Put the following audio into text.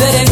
that it